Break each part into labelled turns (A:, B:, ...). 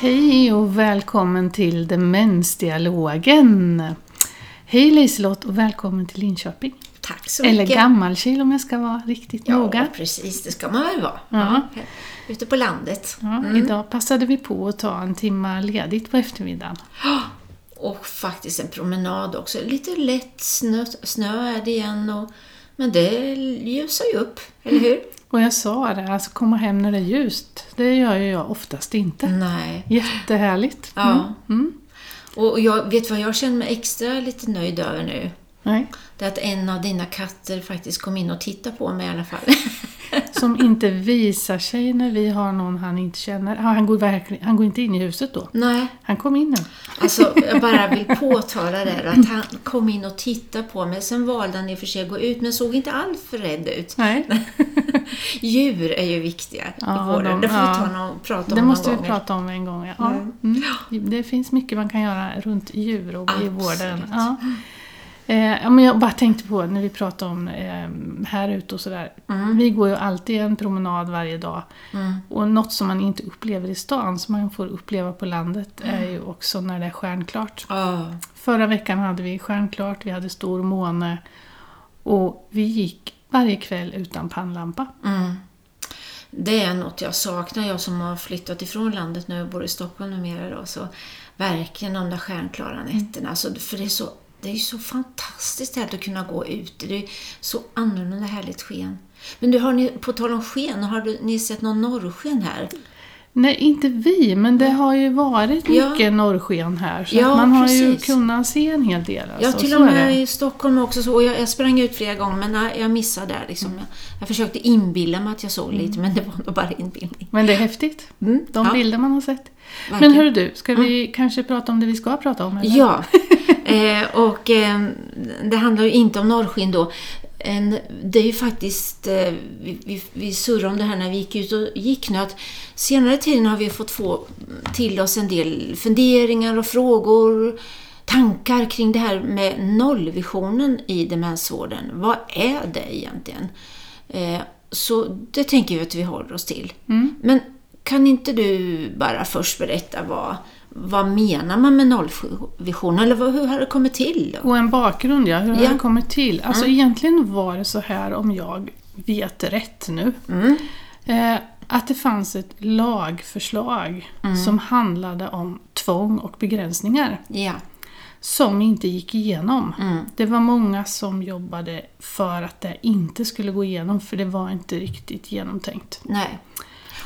A: Hej och välkommen till Demensdialogen. Hej Liselott och välkommen till Linköping.
B: Tack så
A: Eller
B: mycket.
A: Gammalkil om jag ska vara riktigt
B: Ja,
A: noga.
B: precis. Det ska man väl vara.
A: Ja.
B: Ja. Ute på landet.
A: Ja, Idag passade vi på att ta en timma ledigt på eftermiddagen.
B: Och faktiskt en promenad också. Lite lätt snö, snö är det igen. Och, men det ljusar ju upp, eller hur?
A: Och jag sa det, alltså komma hem när det är ljust, det gör ju jag oftast inte.
B: Nej.
A: Jättehärligt.
B: Ja.
A: Mm. Mm.
B: Och jag vet vad jag känner mig extra lite nöjd över nu?
A: Nej.
B: Det är att en av dina katter faktiskt kom in och tittade på mig i alla fall.
A: Som inte visar sig när vi har någon han inte känner. Han går, verkligen, han går inte in i huset då.
B: Nej,
A: Han kom in nu.
B: alltså jag bara vill påtala det här, att han kom in och tittade på mig. Sen valde han i och för sig att gå ut, men såg inte alls för rädd ut.
A: Nej,
B: Djur är ju viktiga
A: Ja,
B: i vården.
A: de-
B: det får vi
A: ja.
B: ta någon, prata om
A: det måste vi
B: gång.
A: prata om en gång. Ja.
B: Mm.
A: Mm. Det finns mycket man kan göra runt djur och i
B: Absolut.
A: vården. Ja. Eh, men jag bara tänkte på när vi pratade om eh, här ute och sådär. Vi går ju alltid en promenad varje dag.
B: Mm.
A: Och något som man inte upplever i stan, som man får uppleva på landet, är ju också när det är stjärnklart.
B: Ja,
A: Förra veckan hade vi stjärnklart, vi hade stor måne och vi gick varje kväll utan pannlampa.
B: mm. Det är något jag saknar, jag som har flyttat ifrån landet nu och bor i Stockholm numera. Då, så verkligen de där stjärnklara nätterna. Alltså, för det är, så, det är ju så fantastiskt härligt att kunna gå ute. Det är så annorlunda härligt sken. Men du, har ni, på tal om sken, har du, ni sett någon norrsken här?
A: Nej, inte vi, men det har ju varit
B: Ja.
A: mycket norrsken här. Så
B: Ja,
A: man har ju
B: precis.
A: kunnat se en hel del.
B: Ja,
A: Alltså,
B: till
A: så
B: och med i Stockholm också. Så, och jag, jag sprang ut flera gånger, men nej, jag missade där. Liksom. Jag, jag försökte inbilla mig att jag såg lite, men det var nog bara inbillning.
A: Men det är häftigt.
B: Mm,
A: De
B: ja,
A: bilder man har sett. Men
B: verkligen.
A: hörru du, ska vi kanske prata om det vi ska prata om? Eller?
B: Ja, eh, och eh, det handlar ju inte om norrsken då. En, det är ju faktiskt, eh, vi, vi, vi surrade om det här när vi gick ut och gick nu, att senare tiden har vi fått få till oss en del funderingar och frågor, tankar kring det här med nollvisionen i demensvården. Vad är det egentligen? Eh, så det tänker jag att vi håller oss till.
A: Mm.
B: Men kan inte du bara först berätta vad, vad menar man med nollvision? Eller vad, hur har det kommit till? Då?
A: Och en bakgrund, ja. Hur har
B: Ja.
A: det kommit till? Alltså egentligen var det så här, om jag vet rätt nu,
B: Mm.
A: eh, att det fanns ett lagförslag
B: Mm.
A: som handlade om tvång och begränsningar.
B: Ja.
A: som inte gick igenom.
B: Mm.
A: Det var många som jobbade för att det inte skulle gå igenom för det var inte riktigt genomtänkt.
B: Nej.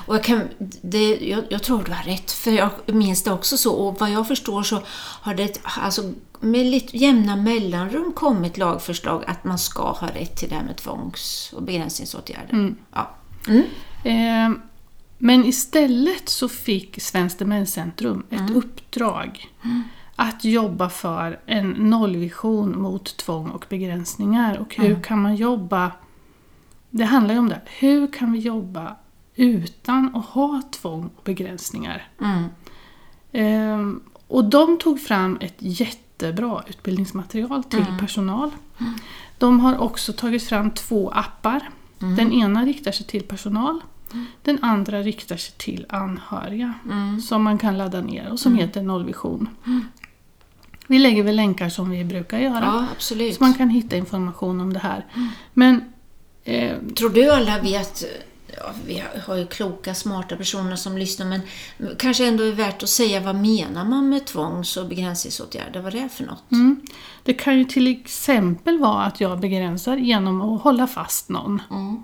B: Och jag, kan, det, jag, jag tror du har rätt, för jag minns det också så. Och vad jag förstår så har det alltså, med lite jämna mellanrum kommit lagförslag att man ska ha rätt till det här med tvångs och begränsningsåtgärder.
A: Mm.
B: Ja. Mm.
A: Eh, men istället så fick Svenskt Demenscentrum ett
B: Mm.
A: uppdrag att jobba för en nollvision mot tvång och begränsningar. Och
B: Mm.
A: hur kan man jobba... Det handlar ju om det. Hur kan vi jobba utan att ha tvång och begränsningar?
B: Mm.
A: Ehm, och de tog fram ett jättebra utbildningsmaterial till
B: Mm.
A: personal. De har också tagit fram två appar.
B: Mm.
A: Den ena riktar sig till personal. Den andra riktar sig till anhöriga
B: Mm.
A: som man kan ladda ner och som heter Nollvision. Vi lägger väl länkar som vi brukar göra.
B: Ja, absolut.
A: Så man kan hitta information om det här. Men eh,
B: Tror du alla vet, ja, vi har ju kloka, smarta personer som lyssnar, men kanske ändå är värt att säga vad menar man med tvångs och begränsningsåtgärder? Vad är det för något?
A: Mm. Det kan ju till exempel vara att jag begränsar genom att hålla fast någon.
B: Mm.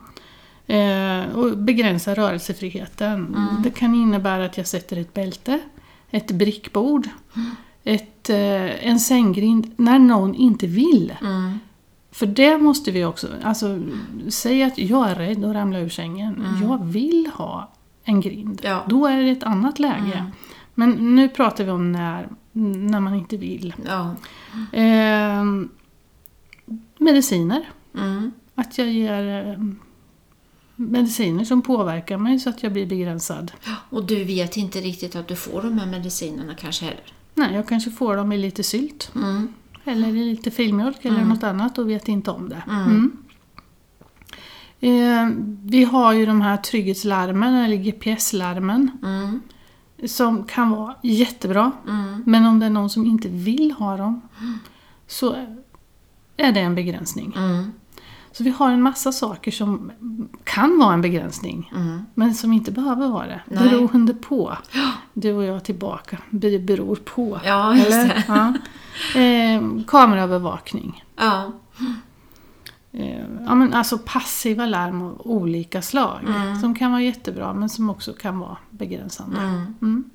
A: Eh, och begränsa rörelsefriheten. Det kan innebära att jag sätter ett bälte, ett brickbord, ett, eh, en sänggrind när någon inte vill.
B: Mm.
A: För det måste vi också, alltså säg att jag är rädd att ramla ur sängen. Jag vill ha en grind.
B: Ja.
A: Då är det ett annat läge. Men nu pratar vi om när, när man inte vill.
B: Ja.
A: Eh, mediciner.
B: Mm.
A: Att jag ger eh, mediciner som påverkar mig så att jag blir begränsad.
B: Och du vet inte riktigt att du får de här medicinerna kanske heller?
A: Nej, jag kanske får dem i lite sylt.
B: Mm.
A: Eller lite filmjölk eller något annat och vet inte om det. Mm. Eh, vi har ju de här trygghetslarmen eller GPS-larmen.
B: Mm.
A: som kan vara jättebra.
B: Mm.
A: Men om det är någon som inte vill ha dem så är det en begränsning.
B: Mm.
A: Så vi har en massa saker som kan vara en begränsning.
B: Mm.
A: Men som inte behöver vara det.
B: Nej.
A: Beroende på. Du och jag tillbaka. Det beror på.
B: Ja, just
A: Eller?
B: det.
A: Ja. Eh, kameraövervakning.
B: Ja.
A: Eh, ja, men alltså passiva larm av olika slag.
B: Mm.
A: Som kan vara jättebra men som också kan vara begränsande.
B: Mm.
A: Mm.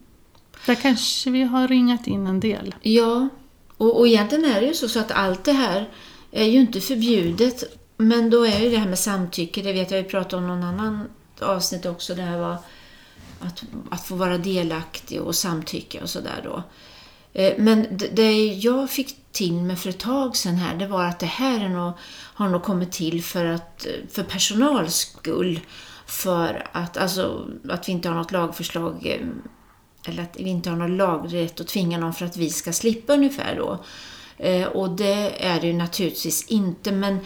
A: Där kanske vi har ringat in en del.
B: Ja, och, och egentligen är det ju så, så att allt det här är ju inte förbjudet. Men då är ju det här med samtycke, det vet jag vi pratade om någon annan avsnitt också, det här var att, att få vara delaktig och samtycka och sådär då. Eh, men det, jag fick till mig för ett tag sedan här, det var att det här är nog, har nog kommit till för, att, för personals skull. För att, alltså, att vi inte har något lagförslag eh, eller att vi inte har någon lagrätt att tvinga någon för att vi ska slippa ungefär då. Eh, och det är det ju naturligtvis inte, men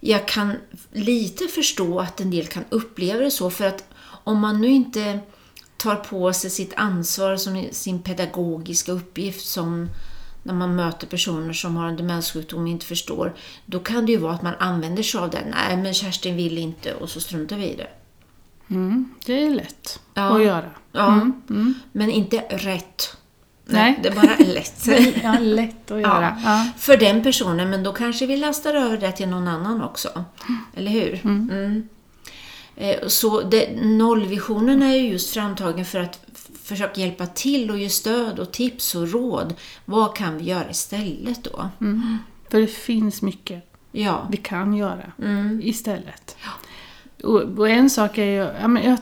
B: jag kan lite förstå att en del kan uppleva det så, för att om man nu inte tar på sig sitt ansvar som sin pedagogiska uppgift som när man möter personer som har en demenssjukdom och inte förstår, då kan det ju vara att man använder sig av det. Nej, men Kerstin vill inte och så struntar vi i det.
A: Mm, det är lätt
B: Ja.
A: att göra.
B: Ja,
A: Mm, mm.
B: men inte rätt.
A: Nej.
B: Det är bara lätt.
A: Ja, lätt att göra. Ja.
B: För den personen, men då kanske vi lastar över det till någon annan också. Eller hur? Mm. Eh, Så det, nollvisionen är ju just framtagen för att försöka hjälpa till och ge stöd och tips och råd. Vad kan vi göra istället då?
A: Mm. För det finns mycket
B: Ja.
A: vi kan göra
B: Mm.
A: istället. Och, och en sak är ju, ja, men jag,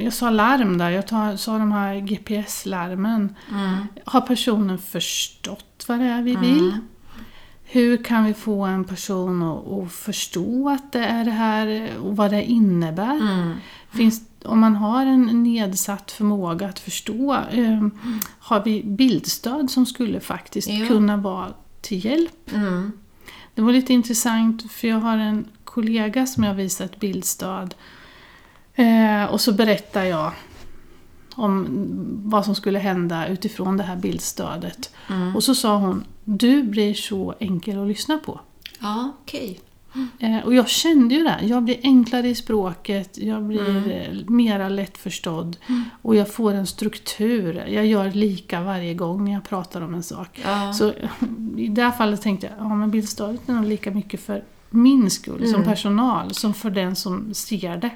A: jag sa larm där, jag tar, sa de här GPS-larmen.
B: Mm.
A: Har personen förstått vad det är vi vill? Hur kan vi få en person att, att förstå att det är det här och vad det innebär?
B: Mm.
A: Finns, om man har en nedsatt förmåga att förstå, eh, har vi bildstöd som skulle faktiskt
B: Ja.
A: kunna vara till hjälp?
B: Mm.
A: Det var lite intressant för jag har en kollega som jag visat bildstöd eh, och så berättar jag om vad som skulle hända utifrån det här bildstödet.
B: Mm.
A: Och så sa hon, du blir så enkel att lyssna på.
B: Ja, okej.
A: Eh, och jag kände ju det, jag blir enklare i språket, jag blir
B: Mm.
A: eh, mera lättförstådd och jag får en struktur. Jag gör lika varje gång när jag pratar om en sak.
B: Ja.
A: Så i det här fallet tänkte jag, ja men bildstödet är nog lika mycket för min skull som
B: Mm.
A: personal som för den som ser det.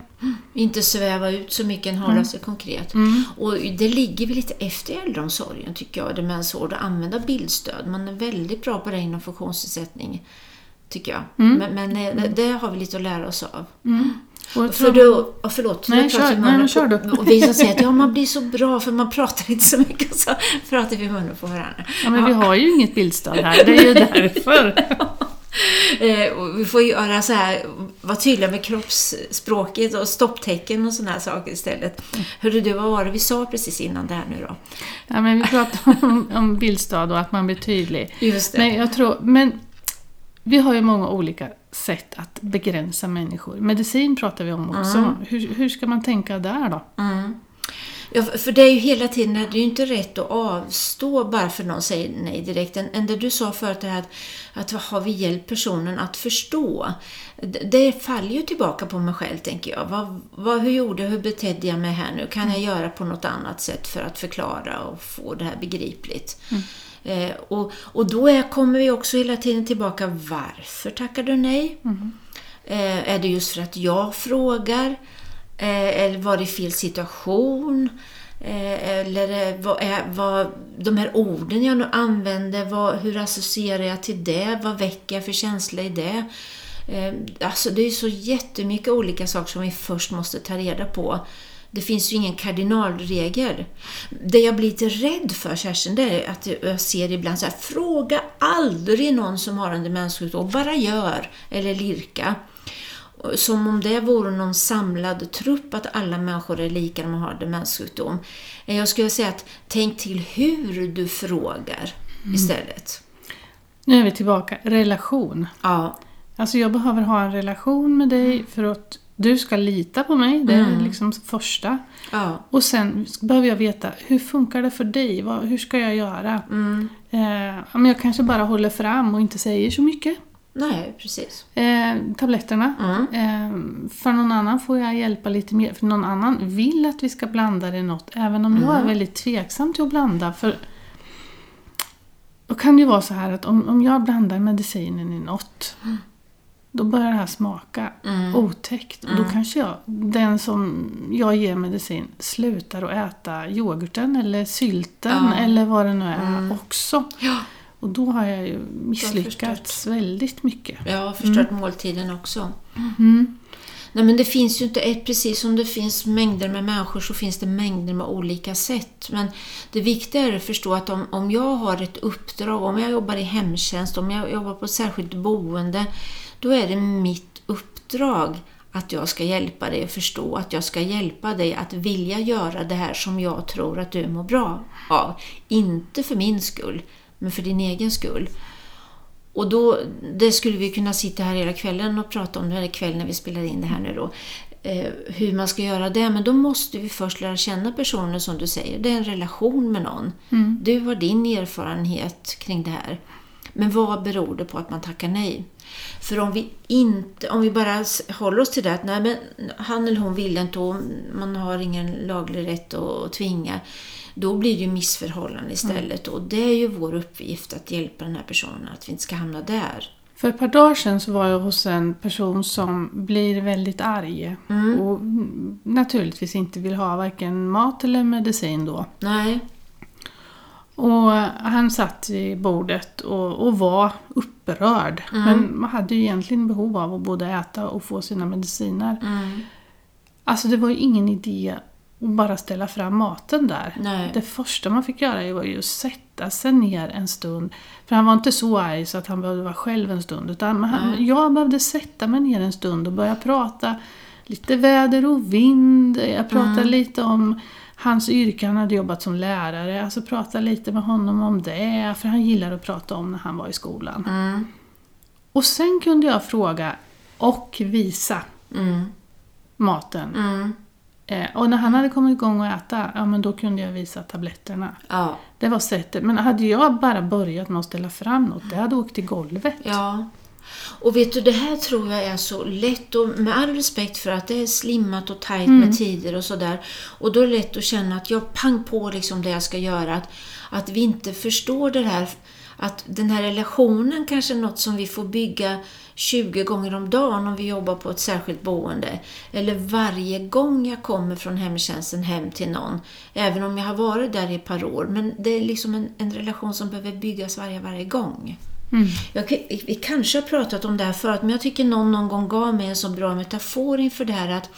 B: Inte sväva ut så mycket, hålla sig konkret. Och det ligger väl lite efter i äldreomsorgen tycker jag, demensvård, att använda bildstöd. Man är väldigt bra på det inom funktionsnedsättning, tycker jag. Men, men eh, det, det har vi lite att lära oss av.
A: Och jag
B: För då, ja, förlåt,
A: Nej,
B: pratar
A: kör.
B: i
A: Nej,
B: munnen
A: men kör du.
B: Och vi som säger att ja, man blir så bra för man pratar inte så mycket och så pratar vi i munnen på varandra.
A: ja, men vi har ju inget bildstöd här, det är ju därför.
B: Eh, och vi får göra så här, vara tydliga med kroppsspråket och stopptecken och sådana här saker istället. Hörru du, vad var det vi sa precis innan det här nu då?
A: Ja, men vi pratar om, om bildstöd och att man blir tydlig.
B: Just det.
A: Men jag tror, men vi har ju många olika sätt att begränsa människor. Medicin pratar vi om också. Hur, hur ska man tänka där då?
B: Mm. Ja, för- det är ju hela tiden, det är ju inte rätt att avstå bara för någon säger nej direkt. Än det du sa förut, det här att, att har vi hjälpt personen att förstå? Det, faller ju tillbaka på mig själv, tänker jag. Vad, vad, hur gjorde jag, hur betedde jag mig här nu? Kan jag göra på något annat sätt för att förklara och få det här begripligt? Eh, och, och då är, kommer vi också hela tiden tillbaka, varför tackar du nej? Eh, är det just för att jag frågar? Eh, eller var det fel situation? Eh, eller eh, vad är, vad, de här orden jag nu använder, vad, hur associerar jag till det? Vad väcker jag för känsla i det? Alltså det är så jättemycket olika saker som vi först måste ta reda på. Det finns ju ingen kardinalregel. Det jag blir lite rädd för, Kerstin, det är att jag ser ibland så här, fråga aldrig någon som har en demenssjukdom, bara gör, eller lirka. Som om det vore någon samlad trupp att alla människor är lika när man har demenssjukdom. Eh, Jag skulle säga att tänk till hur du frågar istället.
A: Nu är vi tillbaka, relation.
B: Ja,
A: Alltså jag behöver ha en relation med dig för att Du ska lita på mig, det är
B: Mm.
A: liksom första.
B: Ja.
A: Och sen behöver jag veta, hur funkar det för dig? Vad, hur ska jag göra?
B: Mm.
A: Eh, jag kanske bara håller fram och inte säger så mycket.
B: Nej, precis.
A: Eh, tabletterna.
B: Mm.
A: Eh, för någon annan får jag hjälpa lite mer. För någon annan vill att vi ska blanda det i något. Även om jag är
B: Mm.
A: väldigt tveksam till att blanda. För då kan det ju vara så här att om, om jag blandar medicinen i något. Då börjar det här smaka
B: Mm.
A: otäckt. Och då kanske jag, den som jag ger medicin slutar att äta yoghurten eller sylten eller vad det nu är
B: Mm.
A: också.
B: Ja.
A: Och då har jag ju misslyckats väldigt mycket.
B: Jag har förstört måltiden också.
A: Mm.
B: Nej men det finns ju inte ett, precis som det finns mängder med människor så finns det mängder med olika sätt. Men det viktiga är att förstå att om, om jag har ett uppdrag, om jag jobbar i hemtjänst, om jag jobbar på ett särskilt boende, då är det mitt uppdrag att jag ska hjälpa dig att förstå, att jag ska hjälpa dig att vilja göra det här som jag tror att du mår bra av. Inte för min skull, men för din egen skull. Och då, det skulle vi kunna sitta här hela kvällen och prata om det här ikväll när vi spelar in det här nu då. Eh, hur man ska göra det, men då måste vi först lära känna personen som du säger. Det är en relation med någon.
A: Mm.
B: Du har din erfarenhet kring det här. Men vad beror det på att man tackar nej? För om vi inte, om vi bara håller oss till det att nej men han eller hon vill inte och man har ingen laglig rätt att tvinga. Då blir det ju missförhållanden istället och det är ju vår uppgift att hjälpa den här personen att vi inte ska hamna där.
A: För ett par dagar sedan så var jag hos en person som blir väldigt arg.
B: Mm.
A: Och mm, naturligtvis inte vill ha varken mat eller medicin då.
B: Nej,
A: Och han satt i bordet och, och var upprörd.
B: Mm.
A: Men man hade ju egentligen behov av att både äta och få sina mediciner.
B: mm.
A: Alltså det var ju ingen idé att bara ställa fram maten där.
B: Nej.
A: Det första man fick göra var ju att sätta sig ner en stund. För han var inte så arg så att han behövde vara själv en stund. Utan han,
B: Nej.
A: jag behövde sätta mig ner en stund och börja prata lite väder och vind. Jag pratade
B: Mm.
A: lite om hans yrke, han hade jobbat som lärare. Alltså prata lite med honom om det. För han gillade att prata om när han var i skolan.
B: Mm.
A: Och sen kunde jag fråga och visa
B: Mm.
A: maten.
B: Mm.
A: Eh, och när han hade kommit igång att äta, ja men då kunde jag visa tabletterna.
B: Ja.
A: Det var sättet. Men hade jag bara börjat med att ställa fram något, det hade åkt i golvet.
B: Ja. Och vet du, det här tror jag är så lätt och med all respekt för att det är slimmat och tajt med tider och sådär. Och då är det lätt att känna att jag pang på liksom det jag ska göra. Att, att vi inte förstår det här. Att den här relationen kanske är något som vi får bygga 20 gånger om dagen om vi jobbar på ett särskilt boende. Eller varje gång jag kommer från hemtjänsten hem till någon. Även om jag har varit där i ett par år. Men det är liksom en, en relation som behöver byggas varje, varje gång.
A: Mm.
B: Jag, vi kanske har pratat om det här förut, men jag tycker någon någon gång gav mig en så bra metafor inför det här att,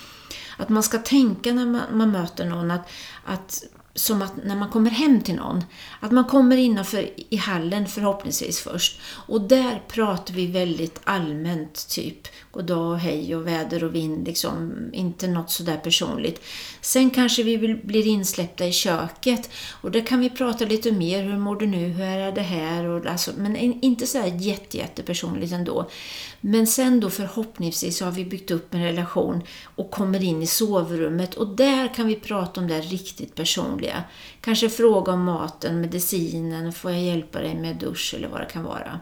B: att man ska tänka när man, man möter någon att, att som att när man kommer hem till någon, att man kommer innanför i hallen förhoppningsvis först. Och där pratar vi väldigt allmänt, typ god dag och hej och väder och vind, liksom, inte något sådär personligt. Sen kanske vi blir insläppta i köket och där kan vi prata lite mer, hur mår du nu, hur är det här? Och, alltså, men inte så jätte, jättepersonligt ändå. Men sen då förhoppningsvis så har vi byggt upp en relation och kommer in i sovrummet och där kan vi prata om det riktigt personliga. Kanske fråga om maten, medicinen, får jag hjälpa dig med dusch eller vad det kan vara.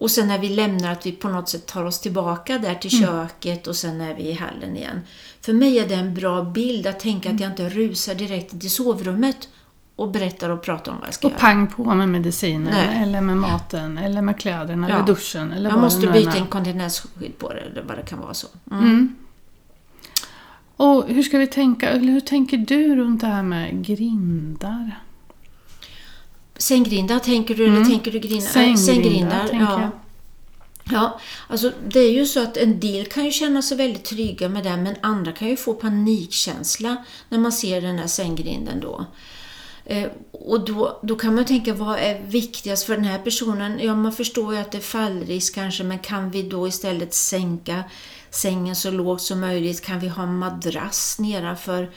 B: Och sen när vi lämnar att vi på något sätt tar oss tillbaka där till köket och sen är vi i hallen igen. För mig är det en bra bild att tänka att jag inte rusar direkt till sovrummet och berättar och pratar om vad jag ska
A: Och
B: göra.
A: pang på med medicinen,
B: Nej.
A: eller med maten, eller med kläderna,
B: Ja.
A: eller duschen. Eller
B: Jag måste byta en kontinensskydd på det, eller vad det kan vara så. Mm.
A: Mm. Och hur ska vi tänka, eller hur tänker du runt det här med grindar?
B: Sänggrindar tänker du, eller tänker du grindar?
A: Mm. Sänggrindar, tänker
B: ja.
A: jag.
B: Ja, alltså det är ju så att en del kan ju känna sig väldigt trygga med det, men andra kan ju få panikkänsla när man ser den här sänggrinden då. Eh, och då, då kan man tänka, vad är viktigast för den här personen? Ja, man förstår ju att det är fallrisk kanske, men kan vi då istället sänka sängen så lågt som möjligt? Kan vi ha en madrass nedanför?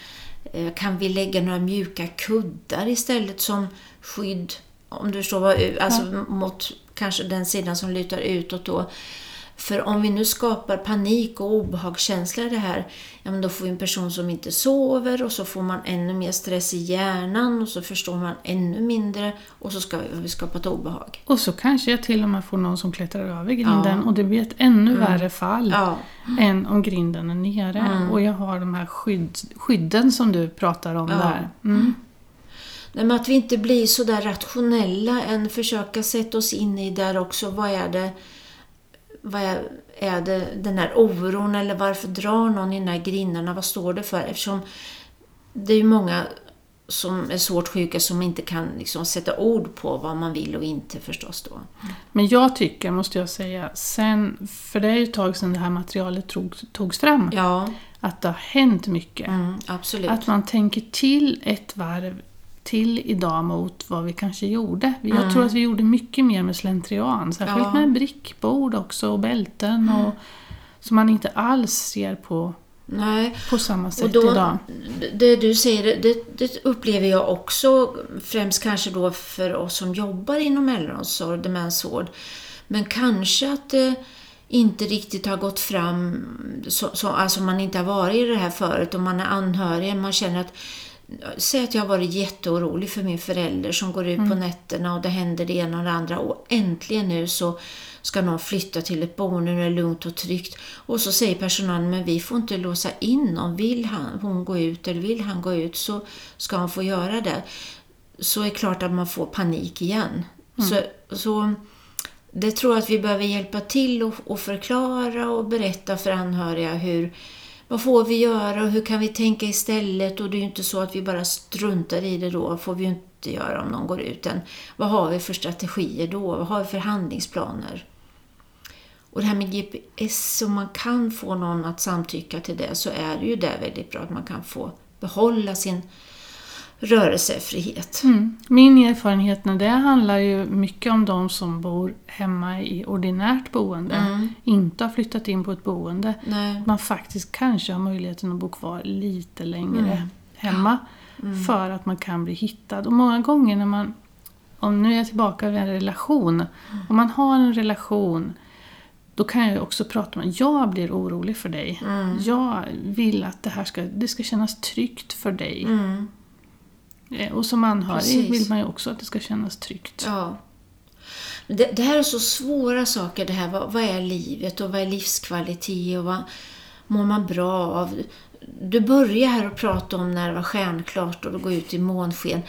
B: Eh, Kan vi lägga några mjuka kuddar istället som skydd? Om du förstår vad, alltså mot kanske den sidan som lutar utåt då. För om vi nu skapar panik och obehagskänsla i det här, ja men då får vi en person som inte sover och så får man ännu mer stress i hjärnan och så förstår man ännu mindre och så ska vi skapa ett obehag.
A: Och så kanske jag till och med får någon som klättrar över grinden
B: Ja.
A: och det blir ett ännu värre fall
B: Ja,
A: än om grinden är nere.
B: Mm.
A: Och jag har de här skydd, skydden som du pratar om
B: Ja.
A: där. Mm.
B: Nej, men att vi inte blir så där rationella än försöka sätta oss in i där också. Vad är det, vad är, är det den här oron eller varför drar någon i de här grindarna? Vad står det för? Eftersom det är ju många som är svårt sjuka som inte kan liksom sätta ord på vad man vill och inte förstås då.
A: Men jag tycker, måste jag säga, sen, för det är ju ett tag sedan det här materialet tog, togs fram,
B: Ja,
A: att det har hänt mycket.
B: mm.
A: Att man tänker till ett varv till idag mot vad vi kanske gjorde. Jag tror att vi gjorde mycket mer med slentrian, särskilt
B: Mm. Ja. Mm.
A: med brickbord också och bälten. Och, som man inte alls ser på,
B: Nej,
A: på samma sätt
B: Och då,
A: idag.
B: det du säger, det, det upplever jag också, främst kanske då för oss som jobbar inom äldreomsorg, demensvård. Men kanske att det inte riktigt har gått fram, så, så, alltså man inte har varit i det här förut och man är anhörig, man känner att Säg att jag har varit jätteorolig för min förälder som går ut på nätterna och det händer det ena och det andra och äntligen nu så ska någon flytta till ett boende när det är lugnt och tryggt. Och så säger personalen, men vi får inte låsa in någon. Vill han, hon gå ut eller vill han gå ut så ska han få göra det. Så är det klart att man får panik igen. Så, så det tror jag att vi behöver hjälpa till och, och förklara och berätta för anhöriga hur vad får vi göra och hur kan vi tänka istället? Och det är ju inte så att vi bara struntar i det då, får vi ju inte göra om någon går ut. Än, vad har vi för strategier då? Vad har vi för handlingsplaner? Och det här med GPS, om man kan få någon att samtycka till det så är det ju där väldigt bra att man kan få behålla sin rörelsefrihet.
A: Mm. Min erfarenhet när det handlar ju mycket om de som bor hemma i ordinärt boende,
B: Mm.
A: inte har flyttat in på ett boende.
B: Nej.
A: Man faktiskt kanske har möjligheten att bo kvar lite längre
B: Mm.
A: hemma för att man kan bli hittad. Och många gånger när man, om nu är jag tillbaka vid en relation,
B: Mm.
A: om man har en relation då kan jag också prata med jag blir orolig för dig.
B: Mm.
A: Jag vill att det här ska, det ska kännas tryggt för dig. Eh, Och som anhörig
B: Precis.
A: vill man ju också att det ska kännas tryggt.
B: Ja. Det, det här är så svåra saker det här. Vad, vad är livet och vad är livskvalitet och vad mår man bra av? Du börjar här att prata om när det var stjärnklart och du går ut i månsken.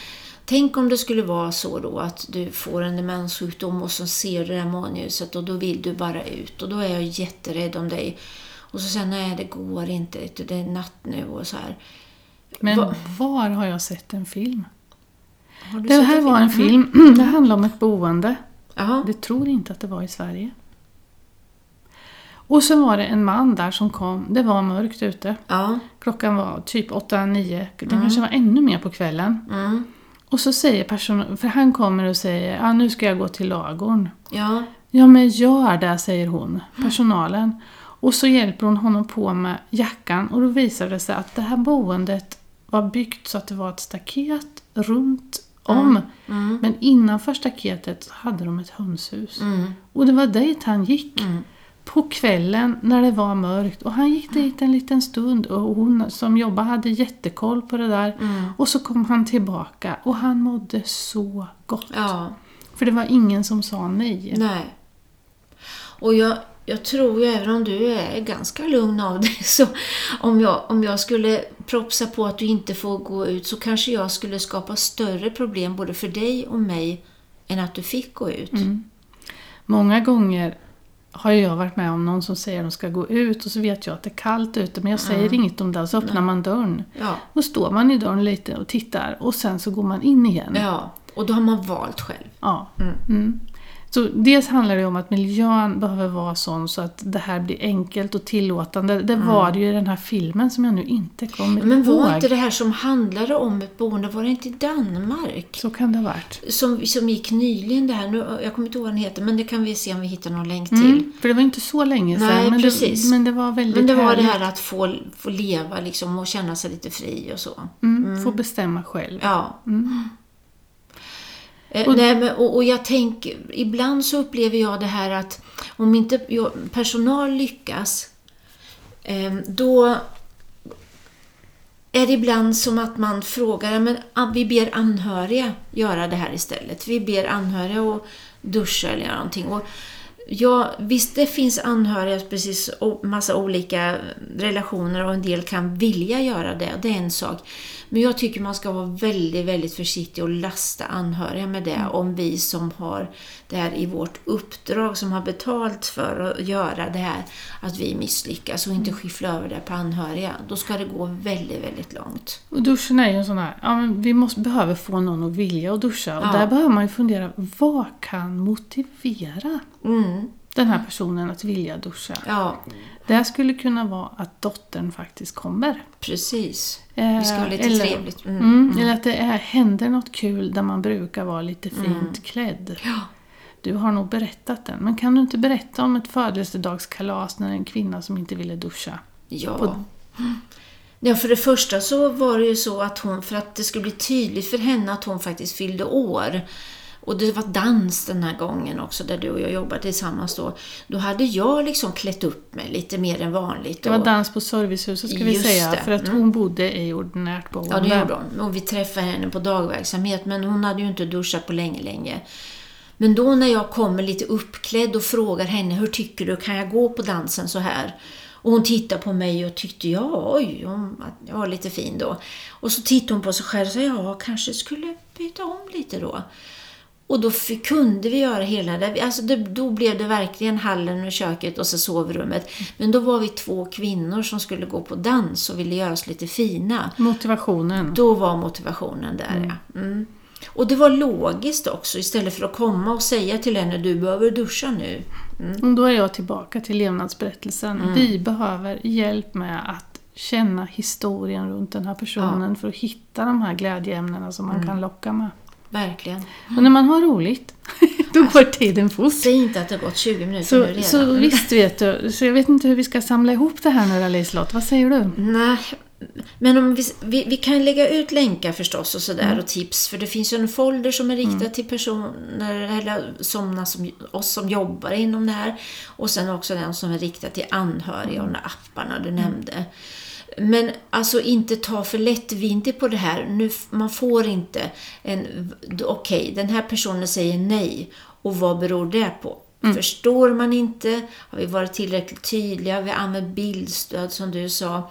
B: Tänk om det skulle vara så då att du får en demenssjukdom och så ser du det här månljuset och då vill du bara ut och då är jag jätterädd om dig. Och så säger nej det går inte, det är natt nu och så här.
A: Men
B: Va-
A: var har jag sett en film? Det här var en film, det handlar om ett boende.
B: Jaha.
A: Det tror inte att det var i Sverige. Och så var det en man där som kom, det var mörkt ute.
B: Ja.
A: Klockan var typ 8-9, det kanske var ännu mer på kvällen.
B: Mm.
A: Och så säger personen, för han kommer och säger ja nu ska jag gå till lagorn.
B: Ja.
A: Ja men gör det, säger hon, personalen. Och så hjälper hon honom på med jackan och då visar det sig att det här boendet var byggt så att det var ett staket runt om.
B: Mm.
A: Men innanför staketet hade de ett hönshus.
B: Mm.
A: Och det var dit han gick.
B: Mm.
A: På kvällen när det var mörkt. Och han gick dit en liten stund och hon som jobbade hade jättekoll på det där.
B: Mm.
A: Och så kom han tillbaka och han mådde så gott.
B: Ja.
A: För det var ingen som sa nej.
B: Nej. Och jag, jag tror ju, även om du är ganska lugn av dig, så om jag, om jag skulle propsa på att du inte får gå ut så kanske jag skulle skapa större problem både för dig och mig än att du fick gå ut.
A: Mm. Många gånger har jag varit med om någon som säger att de ska gå ut och så vet jag att det är kallt ute men jag säger inget om det så öppnar man dörren.
B: Ja.
A: Då står man i dörren lite och tittar och sen så går man in igen.
B: ja, och då har man valt själv.
A: Ja.
B: Mm.
A: Mm. Så dels handlar det om att miljön behöver vara sån så att det här blir enkelt och tillåtande. Det var det ju i den här filmen som jag nu inte kommer
B: Mm. Men var
A: ihåg.
B: inte det här som handlade om ett boende, var det inte i Danmark?
A: Så kan det ha varit.
B: Som, som gick nyligen det här, nu, jag kommer inte ihåg vad den heter, men det kan vi se om vi hittar någon länk till.
A: Mm. För det var inte så länge sedan.
B: Nej,
A: men,
B: precis.
A: Det, men det var väldigt
B: Men det var det
A: härligt.
B: här att få, få leva liksom och känna sig lite fri och så.
A: Mm, Få bestämma själv.
B: Ja.
A: Mm.
B: Eh, nej, men, och, och jag tänker, ibland så upplever jag det här att om inte personal lyckas, eh, då är det ibland som att man frågar, men ah, vi ber anhöriga göra det här istället. Vi ber anhöriga att duscha eller göra någonting. Och Ja, visst det finns anhöriga, precis massa olika relationer och en del kan vilja göra det, det är en sak. Men jag tycker man ska vara väldigt, väldigt försiktig och lasta anhöriga med det mm. om vi som har det här i vårt uppdrag, som har betalt för att göra det här, att vi misslyckas och inte mm. skyffla över det på anhöriga. Då ska det gå väldigt, väldigt långt.
A: Och duschen är ju en sån här, ja, men vi måste, behöver få någon att vilja att duscha. Och ja. där behöver man ju fundera, vad kan motivera? Mm den här personen att vilja duscha.
B: Ja.
A: Det skulle kunna vara att dottern faktiskt kommer.
B: Precis. Det ska vara lite
A: eller,
B: trevligt.
A: Mm, mm. Eller att det är, händer något kul där man brukar vara lite fint mm. klädd.
B: Ja.
A: Du har nog berättat den, men kan du inte berätta om ett födelsedagskalas när en kvinna som inte ville duscha?
B: Ja. På... Ja, för det första så var det ju så att hon, för att det skulle bli tydligt för henne att hon faktiskt fyllde år, och det var dans den här gången också, där du och jag jobbade tillsammans då. Då hade jag liksom klätt upp mig lite mer än vanligt.
A: Det var dans på servicehuset ska vi säga, det. för att hon mm. bodde i ordinärt boende.
B: Ja, det gjorde hon. Och vi träffade henne på dagverksamhet, men hon hade ju inte duschat på länge, länge. Men då när jag kommer lite uppklädd och frågar henne, hur tycker du, kan jag gå på dansen så här? Och hon tittade på mig och tyckte, ja, oj, jag var lite fin då. Och så tittade hon på sig själv och sa, ja, kanske skulle byta om lite då. Och då kunde vi göra hela det. Alltså det, då blev det verkligen hallen och köket och så sovrummet. Men då var vi två kvinnor som skulle gå på dans och ville göra oss lite fina.
A: Motivationen.
B: Då var motivationen där, mm. ja. Mm. Och det var logiskt också, istället för att komma och säga till henne du behöver duscha nu.
A: Mm. då är jag tillbaka till levnadsberättelsen. Mm. Vi behöver hjälp med att känna historien runt den här personen ja. för att hitta de här glädjeämnena som man mm. kan locka med.
B: Verkligen.
A: Och när man har roligt, då alltså, går tiden fort.
B: Säg inte att det har gått 20 minuter
A: så,
B: nu redan.
A: Så visst vet du. Så jag vet inte hur vi ska samla ihop det här nu Liselott. Vad säger du?
B: Nej, men om vi, vi, vi, kan lägga ut länkar förstås och sådär mm. och tips. För det finns ju en folder som är riktad mm. till personer eller sådana som oss som jobbar inom det här. Och sen också den som är riktad till anhöriga och de apparna du mm. nämnde. Men alltså inte ta för lättvindigt på det här. Nu, man får inte en... Okej, okay, den här personen säger nej. Och vad beror det på? Mm. Förstår man inte? Har vi varit tillräckligt tydliga? Har vi använt bildstöd som du sa?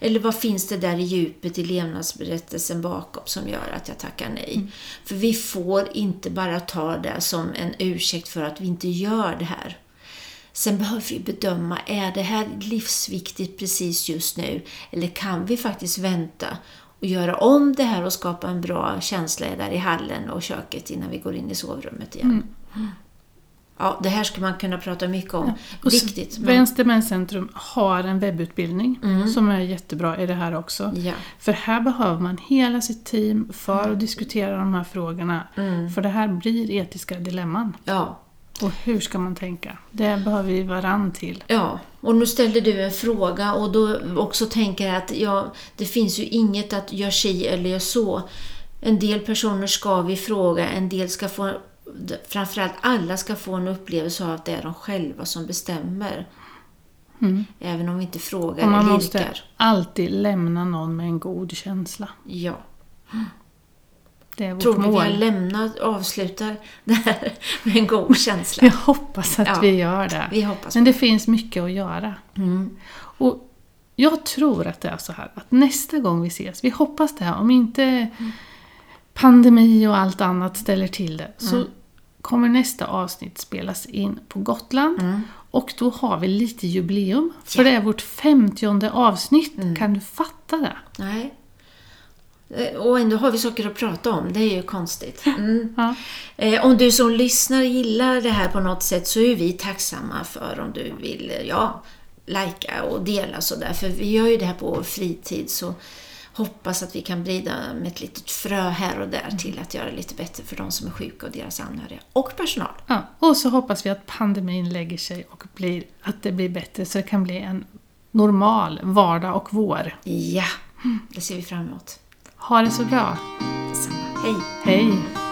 B: Eller vad finns det där i djupet i levnadsberättelsen bakom som gör att jag tackar nej? Mm. För vi får inte bara ta det som en ursäkt för att vi inte gör det här. Sen behöver vi bedöma, är det här livsviktigt precis just nu? Eller kan vi faktiskt vänta och göra om det här och skapa en bra känsla där i hallen och köket innan vi går in i sovrummet igen? Mm. Ja, det här skulle man kunna prata mycket om. Ja. Viktigt.
A: Men... Vänstermenscentrum har en webbutbildning mm. som är jättebra i det här också.
B: Ja.
A: För här behöver man hela sitt team för att mm. diskutera de här frågorna.
B: Mm.
A: För det här blir etiska dilemman.
B: Ja,
A: och hur ska man tänka? Det behöver vi varann till.
B: Ja, och nu ställde du en fråga och då också tänker jag att ja, det finns ju inget att göra si eller göra så. En del personer ska vi fråga, en del ska få, framförallt alla ska få en upplevelse av att det är de själva som bestämmer.
A: Mm.
B: Även om vi inte frågar och
A: man eller måste alltid lämna någon med en god känsla.
B: Ja.
A: Det är vårt
B: Tror
A: mål.
B: vi har lämnat, avslutar det här med en god känsla?
A: Jag hoppas att ja, vi gör det.
B: Vi hoppas
A: Men det finns mycket att göra.
B: Mm.
A: Och jag tror att det är så här att nästa gång vi ses, vi hoppas det här, om inte mm. pandemi och allt annat ställer till det, så mm. kommer nästa avsnitt spelas in på Gotland.
B: Mm.
A: Och då har vi lite jubileum, för ja. det är vårt femtionde avsnitt.
B: Mm.
A: Kan du fatta det?
B: Nej. Eh, och ändå har vi saker att prata om. Det är ju konstigt. Mm.
A: Ja.
B: Eh, om du som lyssnar gillar det här på något sätt så är vi tacksamma för om du vill ja, lajka och dela sådär. För vi gör ju det här på fritid så hoppas att vi kan brida med ett litet frö här och där mm. till att göra det lite bättre för de som är sjuka och deras anhöriga och personal.
A: Ja, och så hoppas vi att pandemin lägger sig och blir, att det blir bättre så det kan bli en normal vardag och vår.
B: Ja, det ser vi fram emot.
A: Ha det så bra.
B: Hej.
A: Hej.